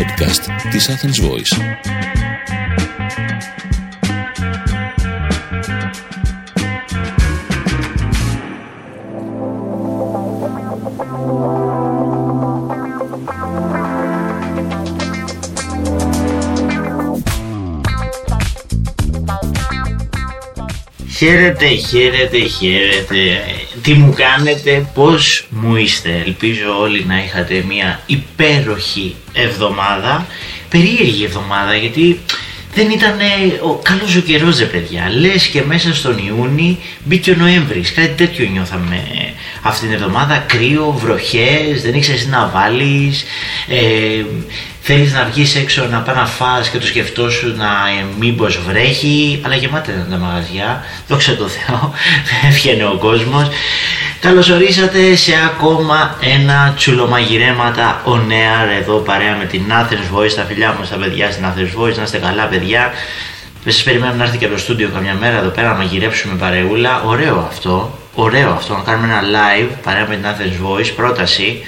podcast της Athens Voice. Χαίρετε, χαίρετε, χαίρετε. Τι μου κάνετε, πώς μου είστε. Ελπίζω όλοι να είχατε μια υπέροχη εβδομάδα. Περίεργη εβδομάδα γιατί δεν ήταν ο καλός ο καιρός ρε παιδιά. Λες και μέσα στον Ιούνι μπήκε ο Νοέμβρης. Κάτι τέτοιο νιώθαμε αυτήν την εβδομάδα. Κρύο, βροχές, δεν ήξερες τι να βάλεις. Ε, θέλεις να βγεις έξω να πάει να φας και το σκεφτόσου να ε, μήπως βρέχει. Αλλά γεμάτα ήταν τα μαγαζιά. Δόξα τω Θεώ. Έβγαινε ο κόσμος. Καλώς ορίσατε σε ακόμα ένα τσουλομαγειρέματα ο Νέαρ εδώ παρέα με την Athens Voice, τα φιλιά μου στα παιδιά στην Athens Voice, να είστε καλά παιδιά. Δεν σας περιμένουμε να έρθει και το στούντιο καμιά μέρα εδώ πέρα να μαγειρέψουμε παρεούλα. Ωραίο αυτό, ωραίο αυτό, να κάνουμε ένα live παρέα με την Athens Voice, πρόταση,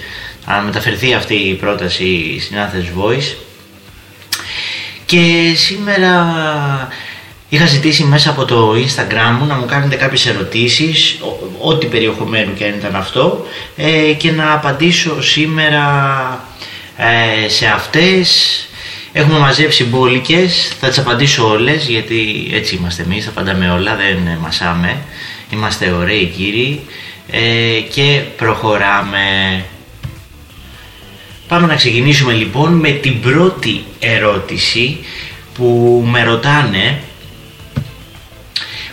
να μεταφερθεί αυτή η πρόταση στην Athens Voice. Και σήμερα Είχα ζητήσει μέσα από το Instagram μου να μου κάνετε κάποιες ερωτήσεις, ό,τι περιεχομένου και αν ήταν αυτό, ε, και να απαντήσω σήμερα ε, σε αυτές. Έχουμε μαζέψει μπόλικες, θα τις απαντήσω όλες, γιατί έτσι είμαστε εμείς, θα απαντάμε όλα, δεν μασάμε. Είμαστε ωραίοι κύριοι ε, και προχωράμε. Πάμε να ξεκινήσουμε λοιπόν με την πρώτη ερώτηση που με ρωτάνε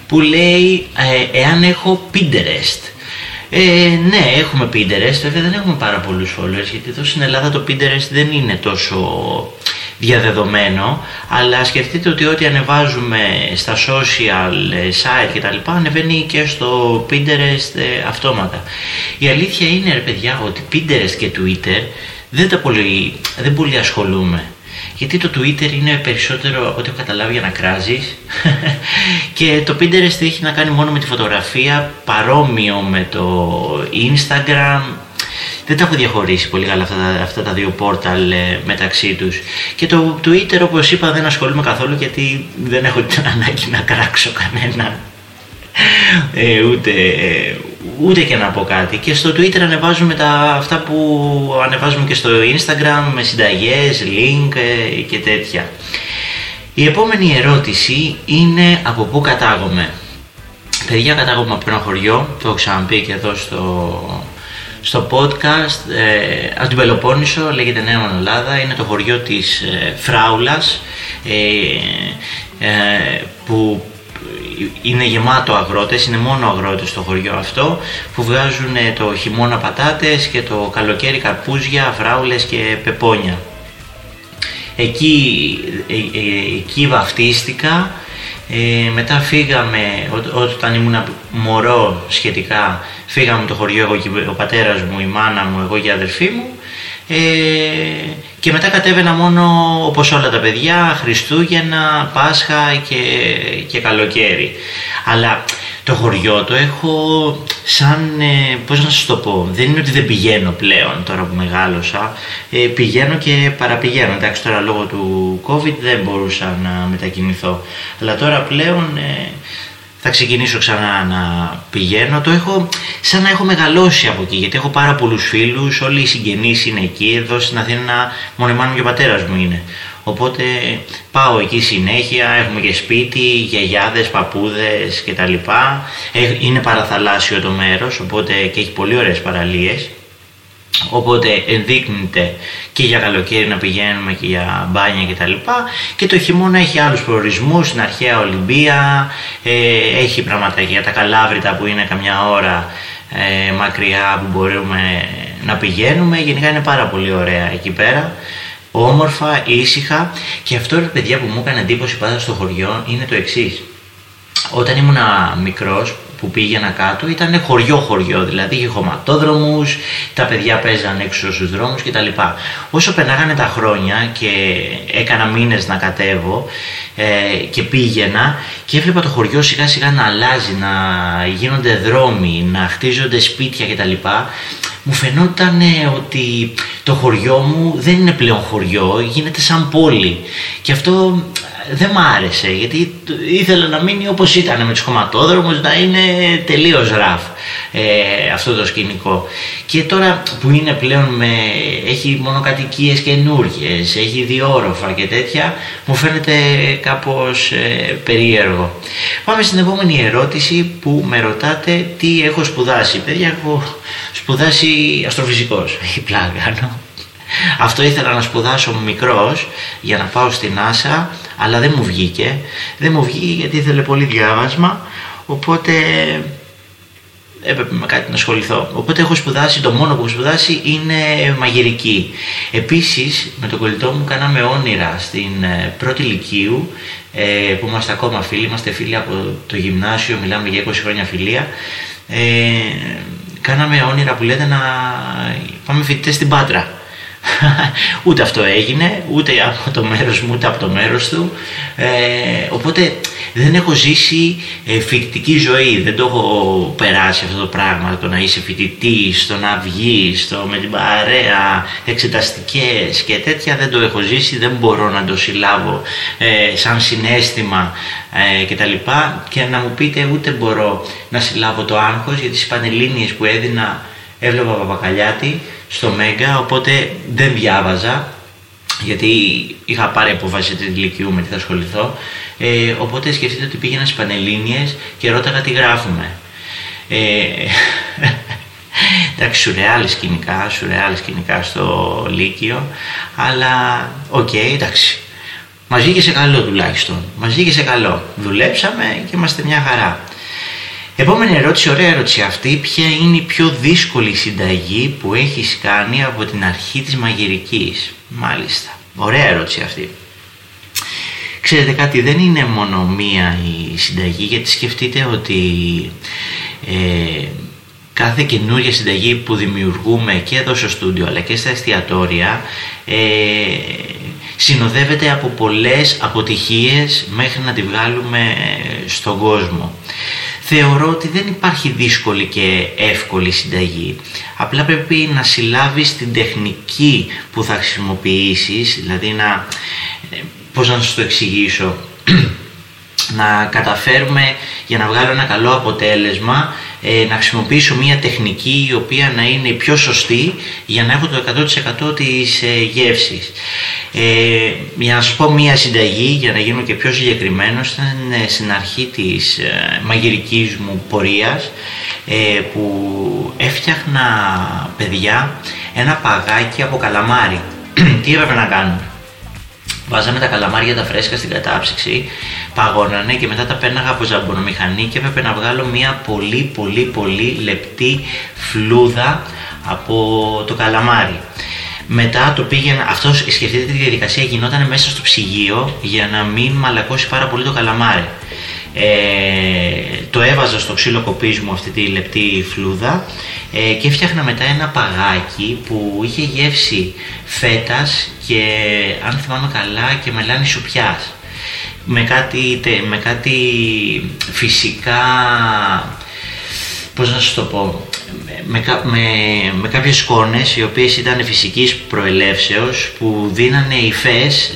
που λέει ε, εάν έχω Pinterest. Ε, ναι, έχουμε Pinterest, βέβαια δεν έχουμε πάρα πολλούς followers γιατί εδώ στην Ελλάδα το Pinterest δεν είναι τόσο διαδεδομένο αλλά σκεφτείτε ότι ό,τι ανεβάζουμε στα social ε, site και τα λοιπά ανεβαίνει και στο Pinterest ε, αυτόματα. Η αλήθεια είναι ρε παιδιά ότι Pinterest και Twitter δεν, τα πολύ, δεν πολύ ασχολούμαι. Γιατί το Twitter είναι περισσότερο ό,τι έχω καταλάβει για να κράζεις. Και το Pinterest έχει να κάνει μόνο με τη φωτογραφία παρόμοιο με το Instagram. Δεν τα έχω διαχωρίσει πολύ καλά αυτά, αυτά τα δύο πόρταλ ε, μεταξύ τους. Και το Twitter όπως είπα δεν ασχολούμαι καθόλου γιατί δεν έχω την ανάγκη να κράξω κανέναν ε, ούτε, ούτε και να πω κάτι. Και στο Twitter ανεβάζουμε τα, αυτά που ανεβάζουμε και στο Instagram με συνταγές, link ε, και τέτοια. Η επόμενη ερώτηση είναι από πού κατάγομαι. Παιδιά κατάγομαι από ένα χωριό, το έχω ξαναπεί και εδώ στο, στο podcast, ε, από την Πελοπόννησο, λέγεται Νέα Μανολάδα, είναι το χωριό της ε, Φράουλας, ε, ε που είναι γεμάτο αγρότες, είναι μόνο αγρότες στο χωριό αυτό που βγάζουν ε, το χειμώνα πατάτες και το καλοκαίρι καρπούζια, φράουλες και πεπόνια. Εκεί, ε, ε, εκεί βαφτίστηκα, μετά φύγαμε, όταν ήμουν μωρό σχετικά, φύγαμε το χωριό εγώ και ο πατέρας μου, η μάνα μου, εγώ και η αδερφή μου ε, και μετά κατέβαινα μόνο όπως όλα τα παιδιά Χριστούγεννα, Πάσχα και, και καλοκαίρι. Αλλά το χωριό το έχω σαν, ε, πώς να σας το πω, δεν είναι ότι δεν πηγαίνω πλέον τώρα που μεγάλωσα, ε, πηγαίνω και παραπηγαίνω, εντάξει τώρα λόγω του COVID δεν μπορούσα να μετακινηθώ, αλλά τώρα πλέον ε, θα ξεκινήσω ξανά να πηγαίνω. Το έχω σαν να έχω μεγαλώσει από εκεί, γιατί έχω πάρα πολλούς φίλους, όλοι οι συγγενείς είναι εκεί, εδώ στην Αθήνα μόνο η μάνα και ο πατέρας μου είναι. Οπότε πάω εκεί συνέχεια, έχουμε και σπίτι, γιαγιάδες, παππούδες κτλ. Ε, είναι παραθαλάσσιο το μέρος, οπότε και έχει πολύ ωραίες παραλίες. Οπότε ενδείκνυται και για καλοκαίρι να πηγαίνουμε και για μπάνια και τα λοιπά. Και το χειμώνα έχει άλλους προορισμούς, στην αρχαία Ολυμπία, ε, έχει πράγματα για τα Καλάβρητα που είναι καμιά ώρα ε, μακριά που μπορούμε να πηγαίνουμε, γενικά είναι πάρα πολύ ωραία εκεί πέρα. Όμορφα, ήσυχα. Και αυτό ρε παιδιά που μου έκανε εντύπωση πάντα στο χωριό είναι το εξής. Όταν ήμουν μικρός που πήγαινα κάτω ήταν χωριό-χωριό, δηλαδή είχε χωματόδρομους, τα παιδιά παίζαν έξω στους δρόμους κτλ. Όσο περνάγανε τα χρόνια και έκανα μήνες να κατέβω ε, και πήγαινα και έβλεπα το χωριό σιγά σιγά να αλλάζει, να γίνονται δρόμοι, να χτίζονται σπίτια κτλ. μου φαινόταν ότι το χωριό μου δεν είναι πλέον χωριό, γίνεται σαν πόλη. Και αυτό δεν μ' άρεσε γιατί ήθελα να μείνει όπως ήταν με τους χωματόδρομους να είναι τελείως ραφ ε, αυτό το σκηνικό. Και τώρα που είναι πλέον με, έχει μόνο κατοικίες καινούργιες, έχει διόροφα και τέτοια μου φαίνεται κάπως ε, περίεργο. Πάμε στην επόμενη ερώτηση που με ρωτάτε τι έχω σπουδάσει. Παιδιά έχω σπουδάσει αστροφυσικός. Έχει πλάκα αυτό ήθελα να σπουδάσω μικρός για να πάω στην Άσα, αλλά δεν μου βγήκε. Δεν μου βγήκε γιατί ήθελε πολύ διάβασμα, οπότε έπρεπε με κάτι να ασχοληθώ. Οπότε έχω σπουδάσει, το μόνο που έχω σπουδάσει είναι μαγειρική. Επίσης με τον κολλητό μου κάναμε όνειρα στην ε, πρώτη ηλικίου, ε, που είμαστε ακόμα φίλοι, είμαστε φίλοι από το γυμνάσιο, μιλάμε για 20 χρόνια φιλία. Ε, κάναμε όνειρα που λέτε να πάμε φοιτητές στην Πάτρα ούτε αυτό έγινε, ούτε από το μέρος μου, ούτε από το μέρος του. Ε, οπότε δεν έχω ζήσει ε, φοιτητική ζωή, δεν το έχω περάσει αυτό το πράγμα, το να είσαι φοιτητής, το να βγεις, το με την παρέα, εξεταστικές και τέτοια. Δεν το έχω ζήσει, δεν μπορώ να το συλλάβω ε, σαν συνέστημα ε, και τα λοιπά. Και να μου πείτε ούτε μπορώ να συλλάβω το άγχος για τις πανελλήνιες που έδινα έβλεπα Παπακαλιάτη στο Μέγκα, οπότε δεν διάβαζα γιατί είχα πάρει απόφαση την ηλικίου με τι θα ασχοληθώ. Ε, οπότε σκεφτείτε ότι πήγαινα στις Πανελλήνιες και ρώταγα τι γράφουμε. Ε, εντάξει, σουρεάλ σκηνικά, σουρεάλ σκηνικά στο Λύκειο, αλλά OK, okay, εντάξει. Μας βγήκε σε καλό τουλάχιστον. Μας βγήκε σε καλό. Δουλέψαμε και είμαστε μια χαρά. Επόμενη ερώτηση, ωραία ερώτηση αυτή, ποια είναι η πιο δύσκολη συνταγή που έχεις κάνει από την αρχή της μαγειρικής; Μάλιστα, ωραία ερώτηση αυτή. Ξέρετε κάτι, δεν είναι μόνο μία η συνταγή, γιατί σκεφτείτε ότι ε, κάθε καινούργια συνταγή που δημιουργούμε και εδώ στο στούντιο αλλά και στα εστιατόρια ε, συνοδεύεται από πολλές αποτυχίες μέχρι να τη βγάλουμε ε, στον κόσμο θεωρώ ότι δεν υπάρχει δύσκολη και εύκολη συνταγή. Απλά πρέπει να συλλάβεις την τεχνική που θα χρησιμοποιήσεις, δηλαδή να, ε, πώς να σου το εξηγήσω, να καταφέρουμε για να βγάλω ένα καλό αποτέλεσμα ε, να χρησιμοποιήσω μια τεχνική η οποία να είναι πιο σωστή για να έχω το 100% της ε, γεύσης. Ε, για να σας πω μια συνταγή για να γίνω και πιο συγκεκριμένος ήταν ε, στην αρχή της ε, μαγειρικής μου πορείας ε, που έφτιαχνα παιδιά ένα παγάκι από καλαμάρι. Τι έπρεπε να κάνω; Βάζαμε τα καλαμάρια τα φρέσκα στην κατάψυξη, παγώνανε και μετά τα πέναγα από ζαμπονομηχανή και έπρεπε να βγάλω μια πολύ πολύ πολύ λεπτή φλούδα από το καλαμάρι. Μετά το πήγαινα, αυτός σκεφτείτε τη διαδικασία γινόταν μέσα στο ψυγείο για να μην μαλακώσει πάρα πολύ το καλαμάρι. Ε, το έβαζα στο ξύλο κοπής μου αυτή τη λεπτή φλούδα ε, και έφτιαχνα μετά ένα παγάκι που είχε γεύση φέτας και αν θυμάμαι καλά και μελάνι σουπιάς. Με κάτι, με κάτι φυσικά πώς να σου το πω με, με, με κάποιες σκόνες οι οποίες ήταν φυσικής προελεύσεως που δίνανε υφές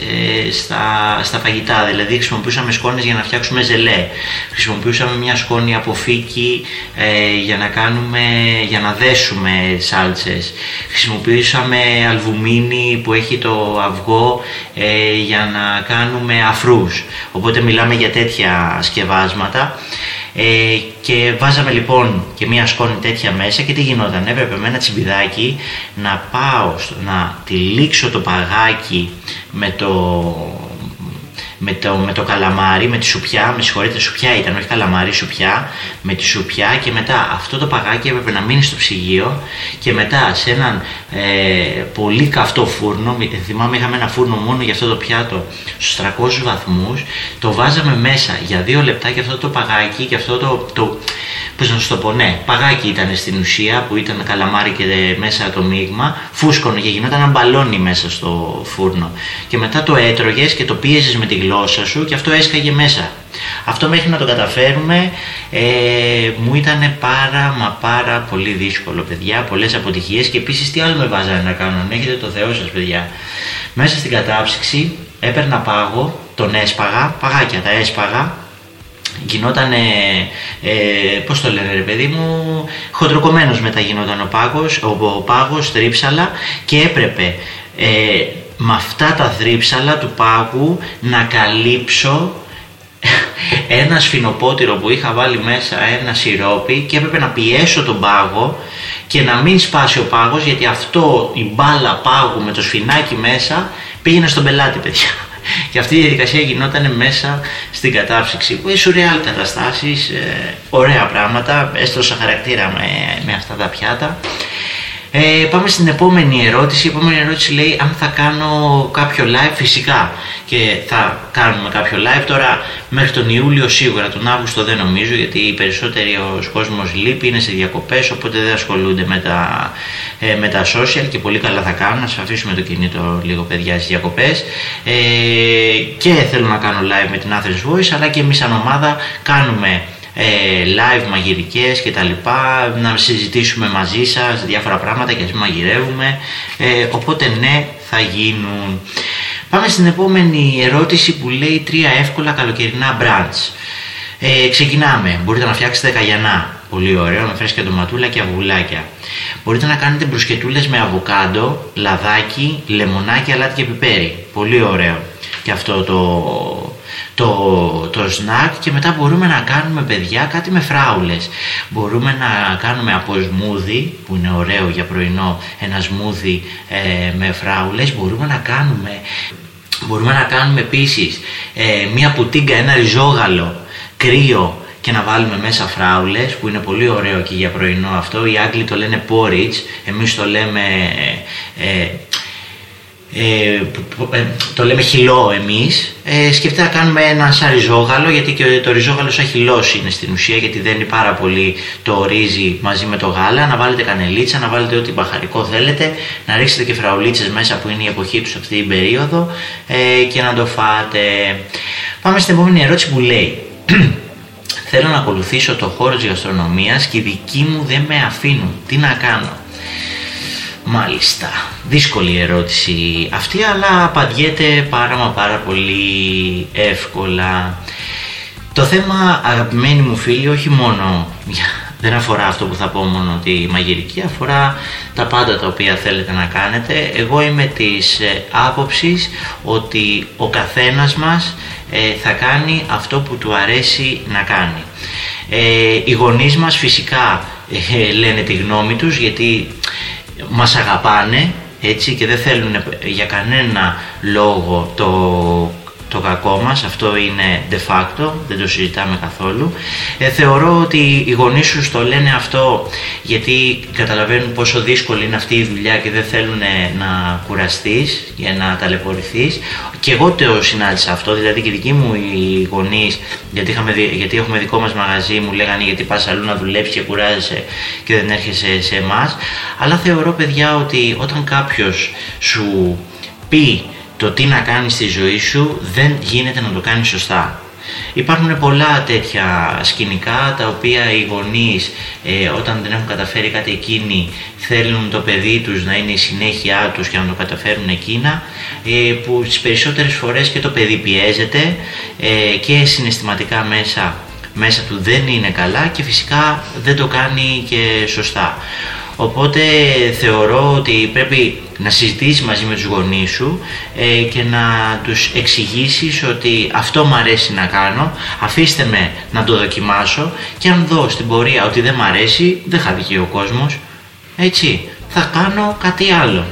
ε, στα, στα φαγητά. Δηλαδή χρησιμοποιούσαμε σκόνες για να φτιάξουμε ζελέ. Χρησιμοποιούσαμε μια σκόνη από φύκη ε, για να κάνουμε για να δέσουμε σάλτσες. Χρησιμοποιούσαμε αλβουμίνη που έχει το αυγό ε, για να κάνουμε αφρούς. Οπότε μιλάμε για τέτοια σκευάσματα ε, και βάζαμε λοιπόν και μία σκόνη τέτοια μέσα και τι γινόταν. Έπρεπε με ένα τσιμπιδάκι να πάω, να τυλίξω το παγάκι με το με το, με το καλαμάρι, με τη σουπιά, με συγχωρείτε, σουπιά ήταν, όχι καλαμάρι, σουπιά, με τη σουπιά και μετά αυτό το παγάκι έπρεπε να μείνει στο ψυγείο και μετά σε έναν ε, πολύ καυτό φούρνο, θυμάμαι είχαμε ένα φούρνο μόνο για αυτό το πιάτο στους 300 βαθμούς, το βάζαμε μέσα για δύο λεπτά και αυτό το παγάκι και αυτό το, το πώς να σου το πω, ναι, παγάκι ήταν στην ουσία που ήταν καλαμάρι και μέσα το μείγμα, φούσκωνε και γινόταν ένα μπαλόνι μέσα στο φούρνο. Και μετά το έτρωγες και το πίεζες με τη γλώσσα σου και αυτό έσκαγε μέσα. Αυτό μέχρι να το καταφέρουμε ε, μου ήταν πάρα μα πάρα πολύ δύσκολο παιδιά, πολλές αποτυχίες και επίσης τι άλλο με βάζανε να κάνω, αν έχετε το Θεό σας παιδιά. Μέσα στην κατάψυξη έπαιρνα πάγο, τον έσπαγα, παγάκια τα έσπαγα γινόταν, ε, πώς το λένε ρε παιδί μου, χοντροκομμένος μετά γινόταν ο πάγος, ο, ο πάγος, τρίψαλα και έπρεπε ε, με αυτά τα δρίψαλα του πάγου να καλύψω ένα σφινοπότηρο που είχα βάλει μέσα ένα σιρόπι και έπρεπε να πιέσω τον πάγο και να μην σπάσει ο πάγος γιατί αυτό η μπάλα πάγου με το σφινάκι μέσα πήγαινε στον πελάτη παιδιά. Και αυτή η διαδικασία γινόταν μέσα στην κατάψυξη που είναι σουρεάλ καταστάσεις, ε, ωραία πράγματα, έστωσα χαρακτήρα με, με αυτά τα πιάτα. Ε, πάμε στην επόμενη ερώτηση. Η επόμενη ερώτηση λέει αν θα κάνω κάποιο live φυσικά. Και θα κάνουμε κάποιο live τώρα. Μέχρι τον Ιούλιο σίγουρα, τον Αύγουστο δεν νομίζω γιατί οι περισσότεροι ο κόσμος λείπει, είναι σε διακοπές οπότε δεν ασχολούνται με τα, ε, με τα social και πολύ καλά θα κάνουν, να σας αφήσουμε το κινητό λίγο παιδιά στις διακοπές. Ε, και θέλω να κάνω live με την Athens Voice αλλά και εμείς σαν ομάδα κάνουμε ε, live μαγειρικές και τα λοιπά, να συζητήσουμε μαζί σας διάφορα πράγματα και ας μαγειρεύουμε, ε, οπότε ναι θα γίνουν. Πάμε στην επόμενη ερώτηση που λέει τρία εύκολα καλοκαιρινά μπραντς. Ε, ξεκινάμε. Μπορείτε να φτιάξετε καγιανά. Πολύ ωραίο, με φρέσκια ντοματούλα και αυγουλάκια. Μπορείτε να κάνετε μπρουσκετούλες με αβοκάντο, λαδάκι, λεμονάκι, αλάτι και πιπέρι. Πολύ ωραίο. Και αυτό το, το, το σνακ και μετά μπορούμε να κάνουμε παιδιά κάτι με φράουλες. Μπορούμε να κάνουμε από σμούδι που είναι ωραίο για πρωινό ένα σμούδι ε, με φράουλες. Μπορούμε να κάνουμε, μπορούμε να κάνουμε επίσης ε, μια πουτίγκα, ένα ριζόγαλο κρύο και να βάλουμε μέσα φράουλες που είναι πολύ ωραίο και για πρωινό αυτό. Οι Άγγλοι το λένε porridge, εμείς το λέμε ε, ε, ε, το λέμε χυλό εμείς, ε, σκεφτείτε να κάνουμε ένα σαν ριζόγαλο, γιατί και το ριζόγαλο σαν χυλός είναι στην ουσία, γιατί δένει πάρα πολύ το ρύζι μαζί με το γάλα, να βάλετε κανελίτσα, να βάλετε ό,τι μπαχαρικό θέλετε, να ρίξετε και φραουλίτσες μέσα που είναι η εποχή τους αυτή την περίοδο ε, και να το φάτε. Πάμε στην επόμενη ερώτηση που λέει Θέλω να ακολουθήσω το χώρο της γαστρονομίας και οι δικοί μου δεν με αφήνουν. Τι να κάνω; Μάλιστα. Δύσκολη ερώτηση αυτή, αλλά απαντιέται πάρα μα πάρα πολύ εύκολα. Το θέμα, αγαπημένοι μου φίλοι, όχι μόνο δεν αφορά αυτό που θα πω μόνο τη μαγειρική, αφορά τα πάντα τα οποία θέλετε να κάνετε. Εγώ είμαι της ε, άποψης ότι ο καθένας μας ε, θα κάνει αυτό που του αρέσει να κάνει. Ε, οι γονείς μας φυσικά λένε τη γνώμη τους γιατί μας αγαπάνε έτσι και δεν θέλουν για κανένα λόγο το το κακό μας, αυτό είναι de facto, δεν το συζητάμε καθόλου. Ε, θεωρώ ότι οι γονείς σου το λένε αυτό γιατί καταλαβαίνουν πόσο δύσκολη είναι αυτή η δουλειά και δεν θέλουν να κουραστείς για να ταλαιπωρηθείς. Και εγώ το συνάντησα αυτό, δηλαδή και οι δικοί μου οι γονείς, γιατί, είχαμε, γιατί έχουμε δικό μας μαγαζί, μου λέγανε γιατί πας αλλού να δουλέψεις και κουράζεσαι και δεν έρχεσαι σε εμάς. Αλλά θεωρώ παιδιά ότι όταν κάποιος σου πει το τι να κάνεις στη ζωή σου δεν γίνεται να το κάνεις σωστά. Υπάρχουν πολλά τέτοια σκηνικά τα οποία οι γονείς ε, όταν δεν έχουν καταφέρει κάτι εκείνοι θέλουν το παιδί τους να είναι η συνέχειά τους και να το καταφέρουν εκείνα ε, που τις περισσότερες φορές και το παιδί πιέζεται ε, και συναισθηματικά μέσα, μέσα του δεν είναι καλά και φυσικά δεν το κάνει και σωστά. Οπότε θεωρώ ότι πρέπει να συζητήσεις μαζί με τους γονείς σου ε, και να τους εξηγήσεις ότι αυτό μου αρέσει να κάνω, αφήστε με να το δοκιμάσω και αν δω στην πορεία ότι δεν μου αρέσει, δεν χαθεί ο κόσμος, έτσι, θα κάνω κάτι άλλο.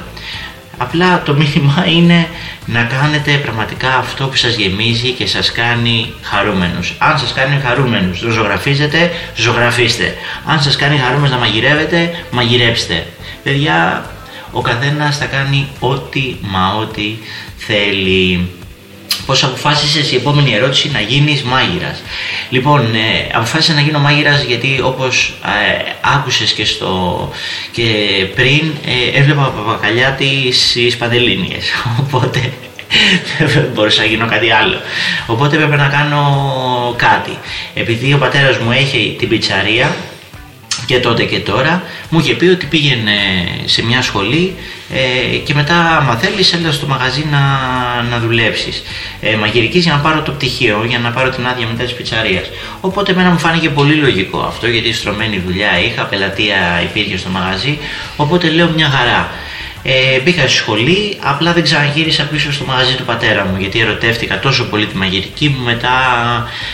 Απλά το μήνυμα είναι να κάνετε πραγματικά αυτό που σας γεμίζει και σας κάνει χαρούμενους. Αν σας κάνει χαρούμενους το ζωγραφίζετε, ζωγραφίστε. Αν σας κάνει χαρούμενους να μαγειρεύετε, μαγειρέψτε. Παιδιά, ο καθένας θα κάνει ό,τι μα ό,τι θέλει. Πώς αποφάσισες η επόμενη ερώτηση να γίνεις μάγειρας; Λοιπόν, ε, αποφάσισα να γίνω μάγειρας γιατί όπως ε, άκουσες και, στο, και πριν ε, έβλεπα παπακαλιά τις Παντελίνιες. Οπότε δεν μπορούσα να γίνω κάτι άλλο. Οπότε έπρεπε να κάνω κάτι. Επειδή ο πατέρας μου έχει την πιτσαρία, και τότε και τώρα μου είχε πει ότι πήγαινε σε μια σχολή ε, και μετά άμα θέλεις έλα στο μαγαζί να, να δουλέψεις ε, μαγειρικής για να πάρω το πτυχίο, για να πάρω την άδεια μετά της πιτσαρίας. Οπότε εμένα μου φάνηκε πολύ λογικό αυτό γιατί στρωμένη δουλειά είχα, πελατεία υπήρχε στο μαγαζί οπότε λέω μια χαρά. Ε, μπήκα στη σχολή, απλά δεν ξαναγύρισα πίσω στο μαγαζί του πατέρα μου γιατί ερωτεύτηκα τόσο πολύ τη μαγειρική που μετά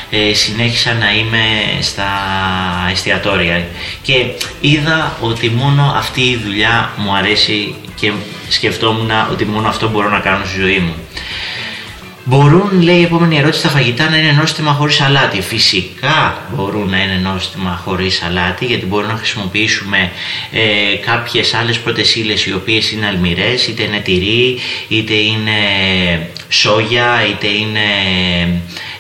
ε, συνέχισα να είμαι στα εστιατόρια και είδα ότι μόνο αυτή η δουλειά μου αρέσει και σκεφτόμουν ότι μόνο αυτό μπορώ να κάνω στη ζωή μου. Μπορούν, λέει η επόμενη ερώτηση, τα φαγητά να είναι νόστιμα χωρίς αλάτι. Φυσικά μπορούν να είναι νόστιμα χωρίς αλάτι, γιατί μπορούμε να χρησιμοποιήσουμε ε, κάποιες άλλες πρώτε οι οποίες είναι αλμυρές, είτε είναι τυρί, είτε είναι σόγια, είτε είναι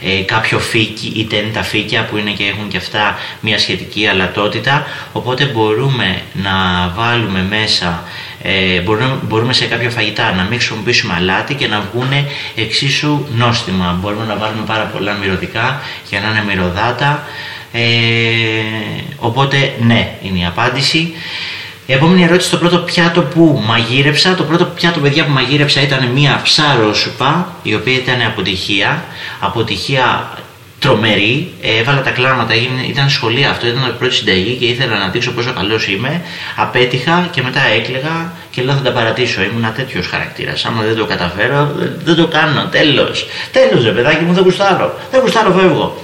ε, κάποιο φύκι, είτε είναι τα φύκια που είναι και έχουν και αυτά μια σχετική αλατότητα. Οπότε μπορούμε να βάλουμε μέσα ε, μπορούμε, μπορούμε σε κάποια φαγητά να μην χρησιμοποιήσουμε αλάτι και να βγουν εξίσου νόστιμα. Μπορούμε να βάλουμε πάρα πολλά μυρωδικά για να είναι μυρωδάτα. Ε, οπότε ναι είναι η απάντηση. Η επόμενη ερώτηση, το πρώτο πιάτο που μαγείρεψα. Το πρώτο πιάτο, παιδιά, που μαγείρεψα ήταν μία ψάρο σουπά, η οποία ήταν αποτυχία. Αποτυχία τρομερή. Ε, έβαλα τα κλάματα, ήταν σχολεία αυτό, ήταν η πρώτη συνταγή και ήθελα να δείξω πόσο καλός είμαι. Απέτυχα και μετά έκλαιγα και λέω θα τα παρατήσω. Ήμουν τέτοιος χαρακτήρας. Άμα δεν το καταφέρω, δεν το κάνω. Τέλος. Τέλος, ρε παιδάκι μου, δεν γουστάρω. Δεν γουστάρω, φεύγω.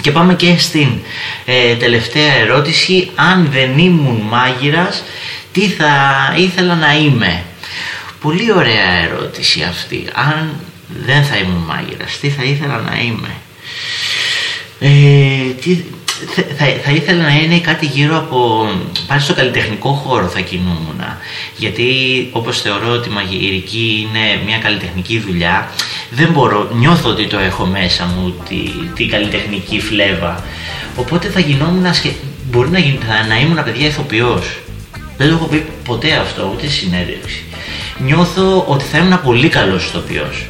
Και πάμε και στην ε, τελευταία ερώτηση. Αν δεν ήμουν μάγειρας, τι θα ήθελα να είμαι; Πολύ ωραία ερώτηση αυτή. Αν δεν θα ήμουν μάγειρας, τι θα ήθελα να είμαι; Ε, τι, θα, θα ήθελα να είναι κάτι γύρω από πάλι στο καλλιτεχνικό χώρο θα κινούμουν γιατί όπως θεωρώ ότι η μαγειρική είναι μια καλλιτεχνική δουλειά δεν μπορώ, νιώθω ότι το έχω μέσα μου τη, τη καλλιτεχνική φλέβα. Οπότε θα γινόμουν μπορεί να, γίνει, θα, να ήμουν παιδιά ηθοποιός. Δεν το έχω πει ποτέ αυτό ούτε συνέντευξη. Νιώθω ότι θα ήμουν πολύ καλός ηθοποιός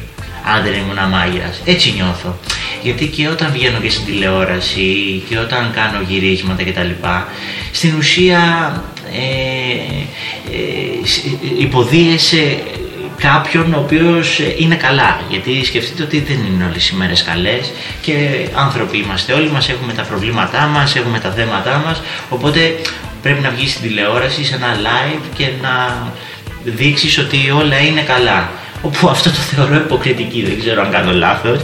αν δεν ήμουν μάγειρας. Έτσι νιώθω γιατί και όταν βγαίνω και στην τηλεόραση και όταν κάνω γυρίσματα κτλ. Στην ουσία ε, ε, υποδίεσαι κάποιον ο οποίος είναι καλά γιατί σκεφτείτε ότι δεν είναι όλες οι μέρες καλές και άνθρωποι είμαστε όλοι μας έχουμε τα προβλήματά μας, έχουμε τα θέματά μας οπότε πρέπει να βγεις στην τηλεόραση σε ένα live και να δείξεις ότι όλα είναι καλά όπου αυτό το θεωρώ υποκριτική, δεν ξέρω αν κάνω λάθος.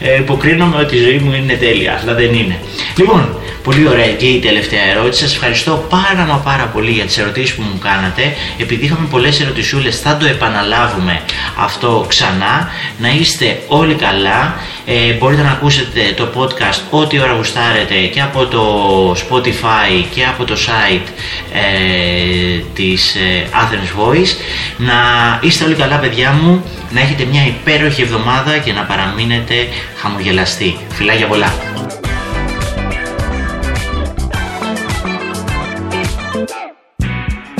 Ε, υποκρίνομαι ότι η ζωή μου είναι τέλεια, αλλά δεν είναι. Λοιπόν, πολύ ωραία και η τελευταία ερώτηση. Σας ευχαριστώ πάρα μα πάρα πολύ για τις ερωτήσεις που μου κάνατε. Επειδή είχαμε πολλές ερωτησούλες θα το επαναλάβουμε αυτό ξανά. Να είστε όλοι καλά. Ε, μπορείτε να ακούσετε το podcast ό,τι ώρα γουστάρετε και από το Spotify και από το site ε, της ε, Athens Voice. Να είστε όλοι καλά παιδιά μου, να έχετε μια υπέροχη εβδομάδα και να παραμείνετε χαμογελαστοί. Φιλάκια πολλά!